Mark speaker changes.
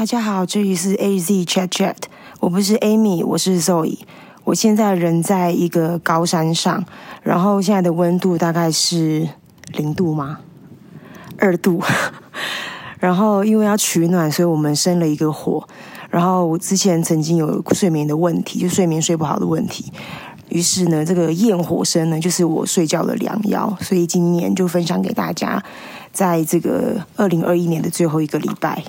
Speaker 1: 大家好，这里是 A Z Chat Chat，我不是 Amy，我是 Zoe。我现在人在一个高山上，然后现在的温度大概是零度吗？二度。然后因为要取暖，所以我们生了一个火。然后我之前曾经有睡眠的问题，就睡眠睡不好的问题。于是呢，这个焰火声呢，就是我睡觉的良药。所以今年就分享给大家，在这个二零二一年的最后一个礼拜。